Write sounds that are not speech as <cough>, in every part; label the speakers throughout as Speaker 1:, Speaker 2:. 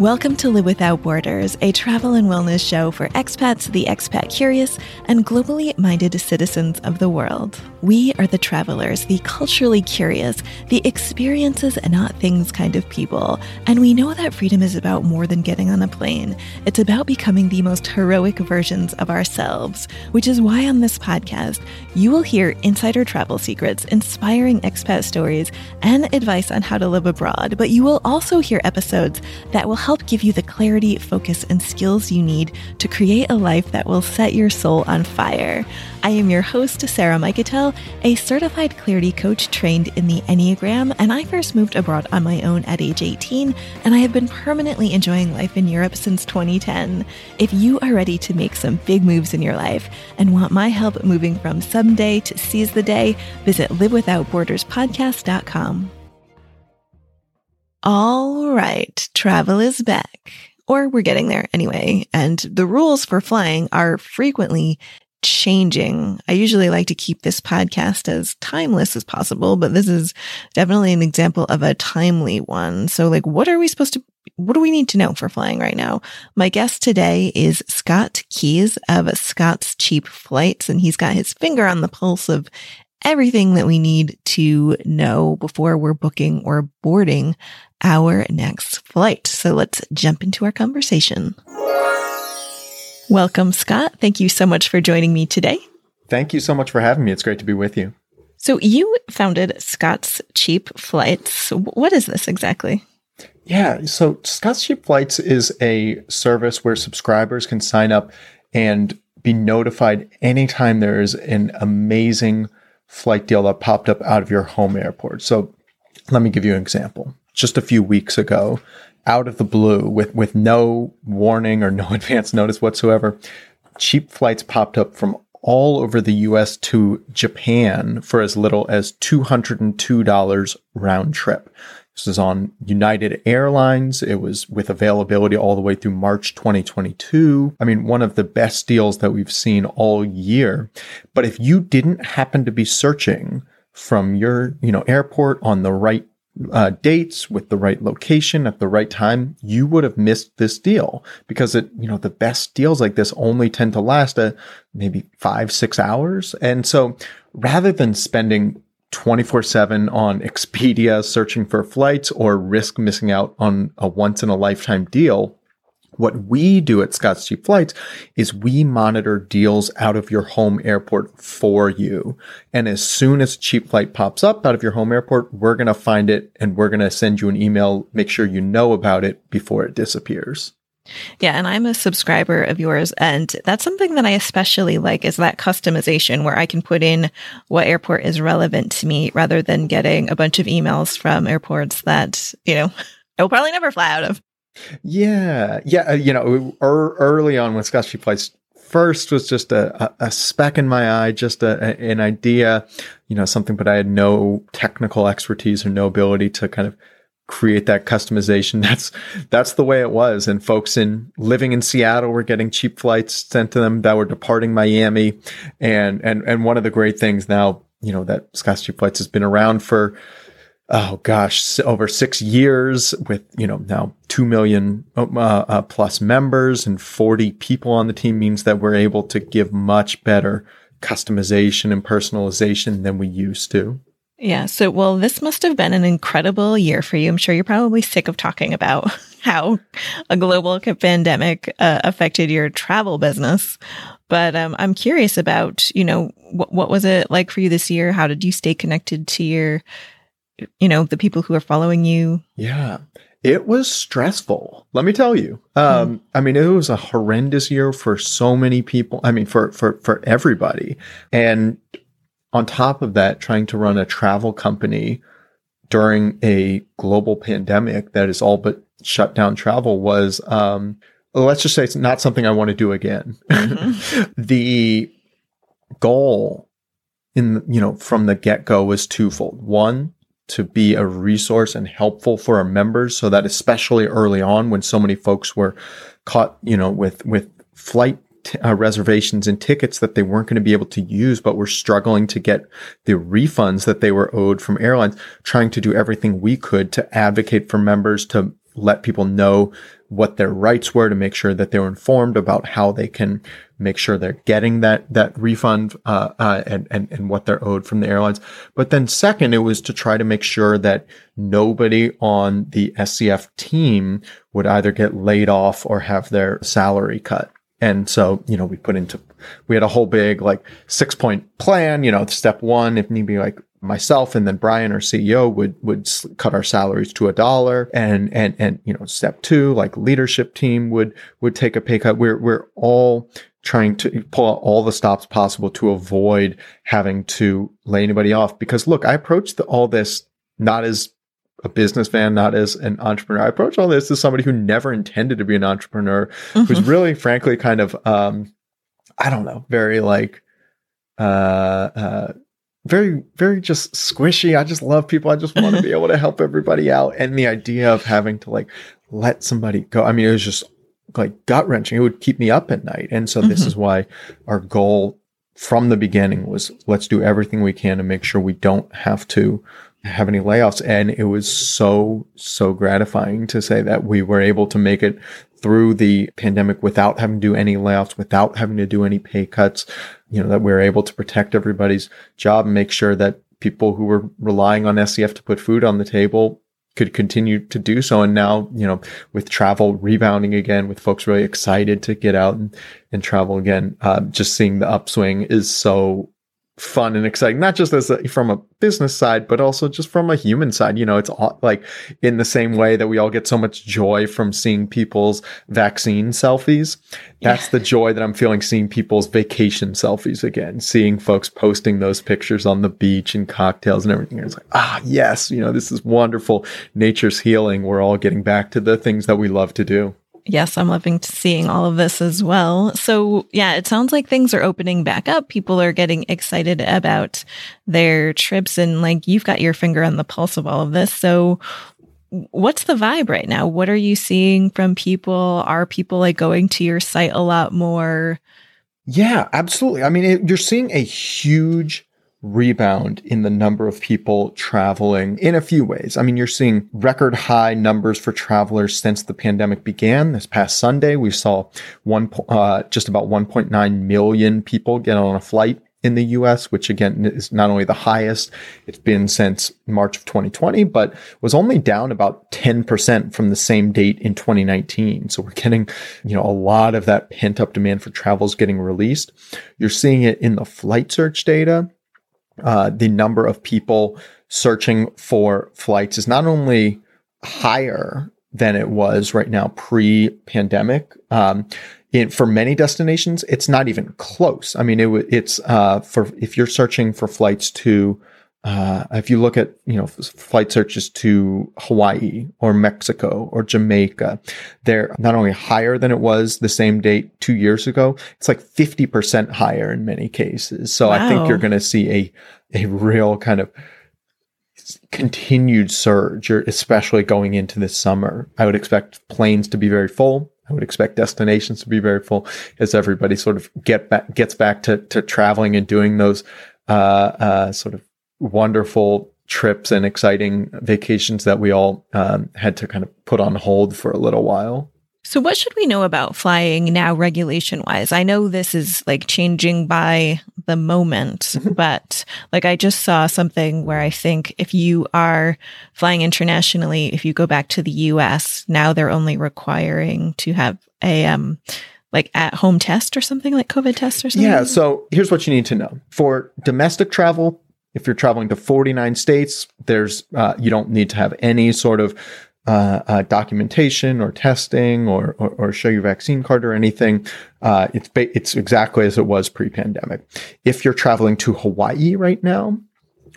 Speaker 1: Welcome to Live Without Borders, a travel and wellness show for expats, the expat curious, and globally minded citizens of the world. We are the travelers, the culturally curious, the experiences and not things kind of people. And we know that freedom is about more than getting on a plane. It's about becoming the most heroic versions of ourselves, which is why on this podcast, you will hear insider travel secrets, inspiring expat stories, and advice on how to live abroad. But you will also hear episodes that will help give you the clarity, focus, and skills you need to create a life that will set your soul on fire. I am your host, Sarah Mikutel, a certified clarity coach trained in the Enneagram, and I first moved abroad on my own at age 18, and I have been permanently enjoying life in Europe since 2010. If you are ready to make some big moves in your life and want my help moving from someday to seize the day, visit livewithoutborderspodcast.com. All right, travel is back. Or we're getting there anyway. And the rules for flying are frequently changing. I usually like to keep this podcast as timeless as possible, but this is definitely an example of a timely one. So like, what are we supposed to, what do we need to know for flying right now? My guest today is Scott Keyes of Scott's Cheap Flights, and he's got his finger on the pulse of everything that we need to know before we're booking or boarding our next flight. So let's jump into our conversation. Welcome, Scott. Thank you so much for joining me today.
Speaker 2: Thank you so much for having me. It's great to be with you.
Speaker 1: So, you founded Scott's Cheap Flights. What is this exactly?
Speaker 2: Yeah, so Scott's Cheap Flights is a service where subscribers can sign up and be notified anytime there is an amazing flight deal that popped up out of your home airport. So, let me give you an example just a few weeks ago, out of the blue, with, with no warning or no <laughs> advance notice whatsoever, cheap flights popped up from all over the US to Japan for as little as $202 round trip. This is on United Airlines. It was with availability all the way through March 2022. I mean, one of the best deals that we've seen all year. But if you didn't happen to be searching from your, you know, airport on the right uh, dates with the right location at the right time, you would have missed this deal because it, you know, the best deals like this only tend to last a maybe five, six hours. And so rather than spending 24 7 on Expedia searching for flights or risk missing out on a once in a lifetime deal, what we do at Scott's Cheap Flights is we monitor deals out of your home airport for you. And as soon as a cheap flight pops up out of your home airport, we're going to find it and we're going to send you an email, make sure you know about it before it disappears.
Speaker 1: Yeah, and I'm a subscriber of yours and that's something that I especially like is that customization where I can put in what airport is relevant to me rather than getting a bunch of emails from airports that, you know, <laughs> I will probably never fly out of.
Speaker 2: Yeah, yeah. Uh, you know, early on when Scott's Cheap Flights first was just a, a, a speck in my eye, just a, an idea, you know, something, but I had no technical expertise or no ability to kind of create that customization. <laughs> That's that's the way it was. And folks in living in Seattle were getting cheap flights sent to them that were departing Miami. And and and one of the great things now, you know, that Scott's Flights has been around for oh gosh, over six years with, you know, now 2 million uh, uh, plus members and 40 people on the team means that we're able to give much better customization and personalization than we used to.
Speaker 1: Yeah. So, well, this must have been an incredible year for you. I'm sure you're probably sick of talking about <laughs> how a global pandemic uh, affected your travel business. But um, I'm curious about, you know, what, what was it like for you this year? How did you stay connected to your you know, the people who are following you?
Speaker 2: Yeah. It was stressful. Let me tell you. Um, mm. I mean, it was a horrendous year for so many people. I mean, for, for, for everybody. And on top of that, trying to run a travel company during a global pandemic that is all but shut down travel was, um, let's just say it's not something I want to do again. Mm-hmm. <laughs> the goal in, you know, from the get go was twofold. One, to be a resource and helpful for our members so that especially early on when so many folks were caught, you know, with, with flight t- uh, reservations and tickets that they weren't going to be able to use, but were struggling to get the refunds that they were owed from airlines, trying to do everything we could to advocate for members to let people know what their rights were to make sure that they were informed about how they can make sure they're getting that that refund uh, uh, and, and and what they're owed from the airlines. But then second, it was to try to make sure that nobody on the SCF team would either get laid off or have their salary cut. And so, you know, we put into, we had a whole big like six point plan, you know, step one, if need be like myself and then Brian, our CEO would, would cut our salaries to a dollar and, and, and, you know, step two, like leadership team would, would take a pay cut. We're, we're all trying to pull out all the stops possible to avoid having to lay anybody off. Because look, I approached the, all this not as a businessman, not as an entrepreneur. I approach all this as somebody who never intended to be an entrepreneur, mm-hmm. who's really, frankly, kind of, um, I don't know, very like, uh, uh, very, very just squishy. I just love people. I just want to be able to help everybody out. And the idea of having to like let somebody go. I mean, it was just like gut wrenching. It would keep me up at night. And so mm-hmm. this is why our goal from the beginning was let's do everything we can to make sure we don't have to have any layoffs. And it was so, so gratifying to say that we were able to make it through the pandemic without having to do any layoffs, without having to do any pay cuts, you know, that we are able to protect everybody's job and make sure that people who were relying on SCF to put food on the table could continue to do so. And now, you know, with travel rebounding again, with folks really excited to get out and, and travel again, uh, just seeing the upswing is so fun and exciting, not just as a, from a business side, but also just from a human side. You know, it's all, like in the same way that we all get so much joy from seeing people's vaccine selfies. That's yeah. the joy that I'm feeling seeing people's vacation selfies again, seeing folks posting those pictures on the beach and cocktails and everything. It's like, ah, yes, you know, this is wonderful. Nature's healing. We're all getting back to the things that we love to do
Speaker 1: yes, I'm loving seeing all of this as well. So, yeah, it sounds like things are opening back up. People are getting excited about their trips, and like you've got your finger on the pulse of all of this. So, what's the vibe right now? What are you seeing from people? Are people like going to your site a lot more?
Speaker 2: Yeah, absolutely. I mean, it, you're seeing a huge rebound in the number of people traveling in a few ways. I mean, you're seeing record high numbers for travelers since the pandemic began. This past Sunday, we saw one, uh, just about 1.9 million people get on a flight in the US, which again is not only the highest it's been since March of 2020, but was only down about 10% from the same date in 2019. So we're getting, you know, a lot of that pent up demand for travel is getting released. You're seeing it in the flight search data uh, the number of people searching for flights is not only higher than it was right now pre-pandemic. Um, in, for many destinations, it's not even close. I mean, it, it's uh, for if you're searching for flights to uh, if you look at you know flight searches to Hawaii or Mexico or Jamaica, they're not only higher than it was the same date two years ago. It's like fifty percent higher in many cases. So wow. I think you're going to see a a real kind of continued surge, especially going into this summer. I would expect planes to be very full. I would expect destinations to be very full as everybody sort of get back gets back to to traveling and doing those uh, uh, sort of wonderful trips and exciting vacations that we all um, had to kind of put on hold for a little while.
Speaker 1: So, what should we know about flying now, regulation wise? I know this is like changing by the moment, mm-hmm. but like I just saw something where I think if you are flying internationally, if you go back to the US, now they're only requiring to have a um, like at home test or something like COVID test or something?
Speaker 2: Yeah. So here's what you need to know for domestic travel, if you're traveling to 49 states, there's uh, you don't need to have any sort of uh, uh, documentation or testing or, or, or show your vaccine card or anything. Uh, it's ba- it's exactly as it was pre-pandemic. If you're traveling to Hawaii right now,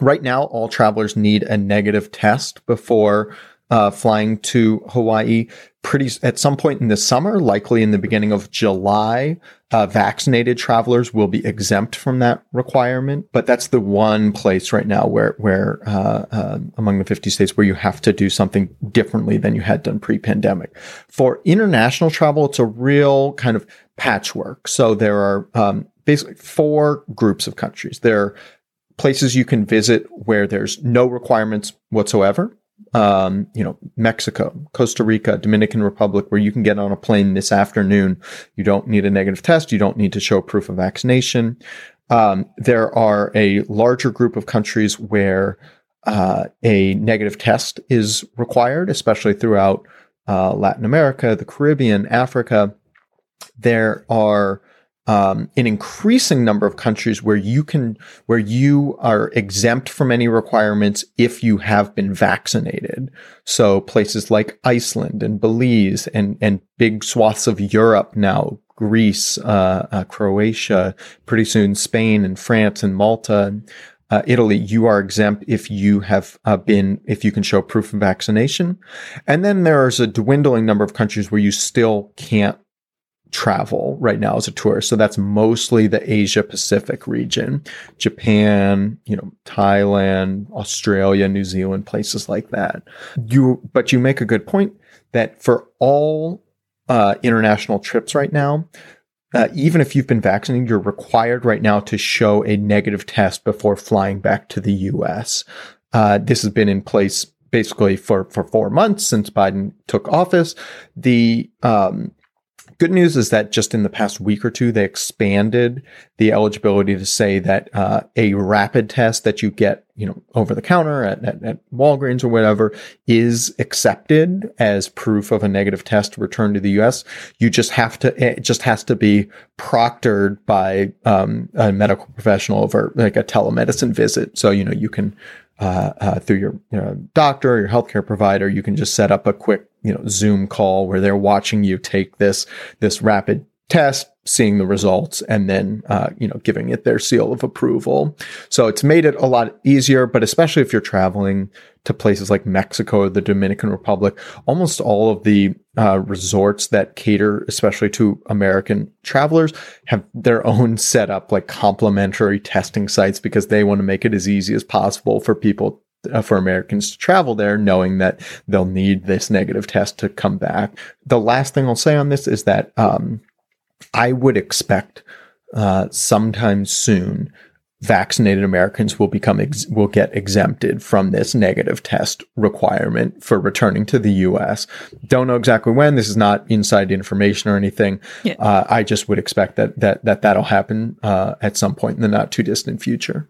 Speaker 2: right now all travelers need a negative test before uh, flying to Hawaii pretty at some point in the summer, likely in the beginning of July. Uh, vaccinated travelers will be exempt from that requirement, but that's the one place right now where where uh, uh, among the 50 states where you have to do something differently than you had done pre-pandemic. For international travel, it's a real kind of patchwork. So there are um, basically four groups of countries. There are places you can visit where there's no requirements whatsoever um, you know, Mexico, Costa Rica, Dominican Republic, where you can get on a plane this afternoon. You don't need a negative test. You don't need to show proof of vaccination. Um, there are a larger group of countries where uh, a negative test is required, especially throughout uh, Latin America, the Caribbean, Africa. There are um, an increasing number of countries where you can where you are exempt from any requirements if you have been vaccinated. So places like Iceland and Belize and and big swaths of Europe now, Greece, uh, uh, Croatia, pretty soon Spain and France and Malta. Uh, Italy, you are exempt if you have uh, been, if you can show proof of vaccination. And then there's a dwindling number of countries where you still can't travel right now as a tourist. So that's mostly the Asia Pacific region, Japan, you know, Thailand, Australia, New Zealand, places like that. You, but you make a good point that for all uh, international trips right now, uh, even if you've been vaccinated, you're required right now to show a negative test before flying back to the U.S. Uh, this has been in place basically for for four months since Biden took office. The um, Good news is that just in the past week or two, they expanded the eligibility to say that uh, a rapid test that you get, you know, over the counter at, at, at, Walgreens or whatever is accepted as proof of a negative test return to the U.S. You just have to, it just has to be proctored by um, a medical professional over like a telemedicine visit. So, you know, you can uh, uh, through your you know, doctor or your healthcare provider, you can just set up a quick you know Zoom call where they're watching you take this this rapid test, seeing the results, and then uh, you know giving it their seal of approval. So it's made it a lot easier, but especially if you're traveling to places like Mexico the Dominican Republic, almost all of the uh, resorts that cater, especially to American travelers, have their own setup, like complimentary testing sites, because they want to make it as easy as possible for people uh, for Americans to travel there, knowing that they'll need this negative test to come back. The last thing I'll say on this is that um, I would expect uh, sometime soon vaccinated Americans will become ex- will get exempted from this negative test requirement for returning to the U.S. Don't know exactly when. This is not inside information or anything. Yeah. Uh, I just would expect that that that that'll happen uh, at some point in the not too distant future.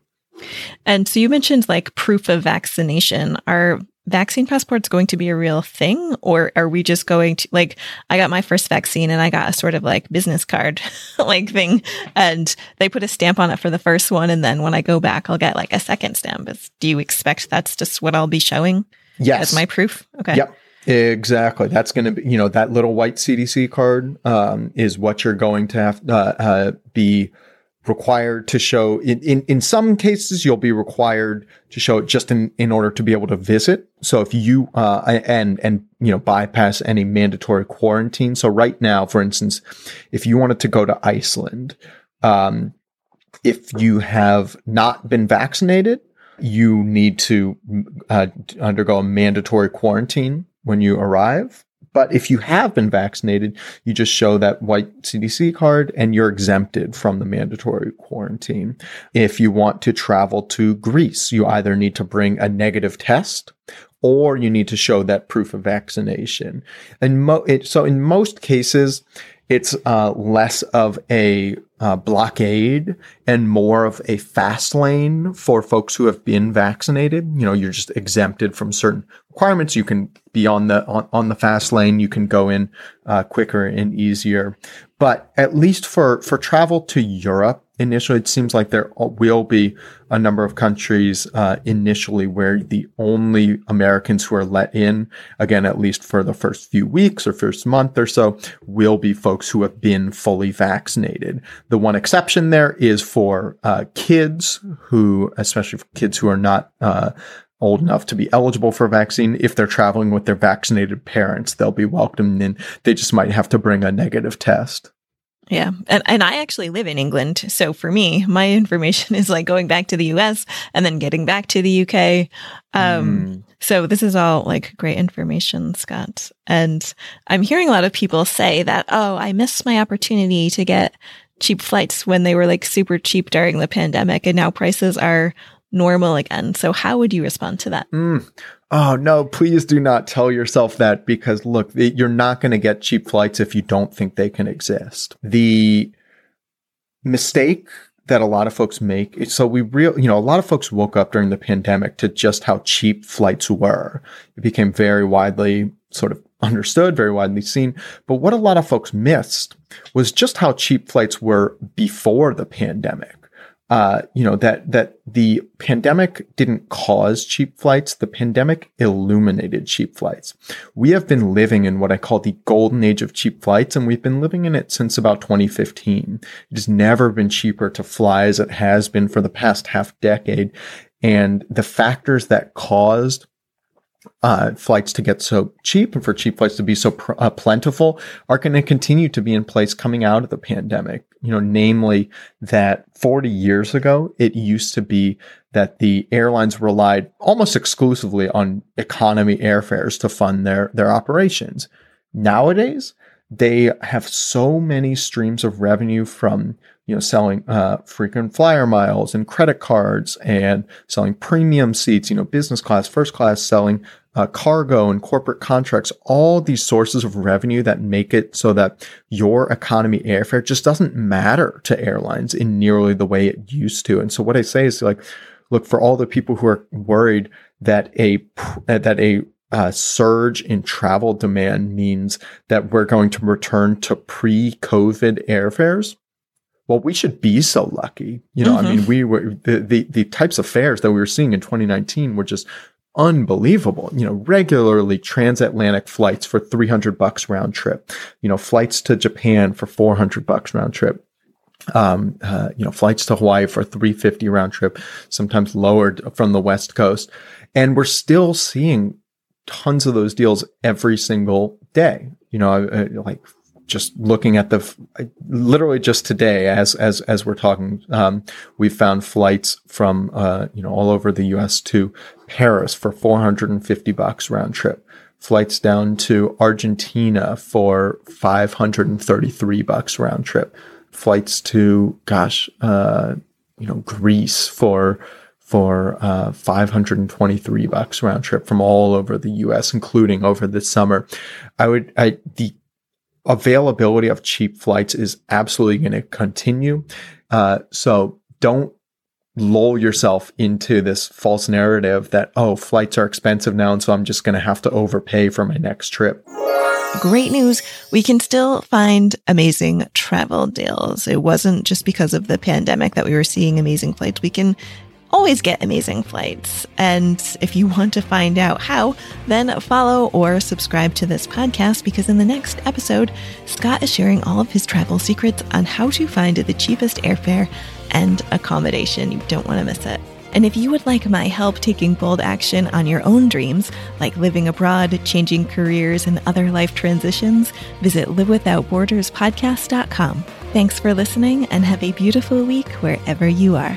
Speaker 1: And so you mentioned like proof of vaccination. Are vaccine passports going to be a real thing or are we just going to like I got my first vaccine and I got a sort of like business card <laughs> like thing and they put a stamp on it for the first one and then when I go back I'll get like a second stamp. Do you expect that's just what I'll be showing?
Speaker 2: Yes.
Speaker 1: As my proof? Okay.
Speaker 2: Yep. Exactly. That's going to be, you know, that little white CDC card um, is what you're going to have uh, uh, be required to show in, in, in some cases you'll be required to show it just in, in order to be able to visit. So if you uh, and and you know bypass any mandatory quarantine. So right now for instance if you wanted to go to iceland um, if you have not been vaccinated you need to uh, undergo a mandatory quarantine when you arrive but if you have been vaccinated, you just show that white CDC card and you're exempted from the mandatory quarantine. If you want to travel to Greece, you either need to bring a negative test or you need to show that proof of vaccination. And mo- it, so in most cases, it's uh, less of a uh, blockade and more of a fast lane for folks who have been vaccinated. You know, you're just exempted from certain requirements. You can be on the on, on the fast lane. You can go in uh, quicker and easier. But at least for for travel to Europe, initially, it seems like there will be a number of countries uh, initially where the only Americans who are let in, again, at least for the first few weeks or first month or so, will be folks who have been fully vaccinated. The one exception there is for uh, kids who, especially for kids who are not uh, old enough to be eligible for a vaccine. If they're traveling with their vaccinated parents, they'll be welcomed in. They just might have to bring a negative test.
Speaker 1: Yeah. And, and I actually live in England. So for me, my information <laughs> is like going back to the US and then getting back to the UK. Um, mm. So this is all like great information, Scott. And I'm hearing a lot of people say that, oh, I missed my opportunity to get cheap flights when they were like super cheap during the pandemic. And now prices are normal again. So, how would you respond to that?
Speaker 2: Mm. Oh, no, please do not tell yourself that because look, you're not going to get cheap flights if you don't think they can exist. The mistake that a lot of folks make. So we real, you know, a lot of folks woke up during the pandemic to just how cheap flights were. It became very widely sort of understood, very widely seen. But what a lot of folks missed was just how cheap flights were before the pandemic uh, you know that that the pandemic didn't cause cheap flights. The pandemic illuminated cheap flights. We have been living in what I call the golden age of cheap flights, and we've been living in it since about 2015. It has never been cheaper to fly as it has been for the past half decade, and the factors that caused uh, flights to get so cheap and for cheap flights to be so pr- uh, plentiful are going to continue to be in place coming out of the pandemic. You know, namely that 40 years ago, it used to be that the airlines relied almost exclusively on economy airfares to fund their, their operations. Nowadays, they have so many streams of revenue from you know selling uh, frequent flyer miles and credit cards and selling premium seats you know business class first class selling uh, cargo and corporate contracts. All these sources of revenue that make it so that your economy airfare just doesn't matter to airlines in nearly the way it used to. And so what i say is like look for all the people who are worried that a that a uh, surge in travel demand means that we're going to return to pre-COVID airfares. Well, we should be so lucky. You know, mm-hmm. I mean, we were the, the the types of fares that we were seeing in 2019 were just unbelievable. You know, regularly transatlantic flights for 300 bucks round trip. You know, flights to Japan for 400 bucks round trip. Um, uh, you know, flights to Hawaii for 350 round trip, sometimes lowered from the West Coast. And we're still seeing tons of those deals every single day. You know, like just looking at the literally just today as as as we're talking um, we found flights from uh, you know all over the US to Paris for 450 bucks round trip flights down to Argentina for 533 bucks round trip flights to gosh uh, you know Greece for for uh, 523 bucks round trip from all over the U.S., including over the summer. I would I, the availability of cheap flights is absolutely going to continue. Uh, so don't lull yourself into this false narrative that oh flights are expensive now and so i'm just going to have to overpay for my next trip
Speaker 1: Great news. We can still find amazing travel deals. It wasn't just because of the pandemic that we were seeing amazing flights. We can always get amazing flights. And if you want to find out how, then follow or subscribe to this podcast because in the next episode, Scott is sharing all of his travel secrets on how to find the cheapest airfare and accommodation. You don't want to miss it. And if you would like my help taking bold action on your own dreams, like living abroad, changing careers, and other life transitions, visit livewithoutborderspodcast.com. Thanks for listening and have a beautiful week wherever you are.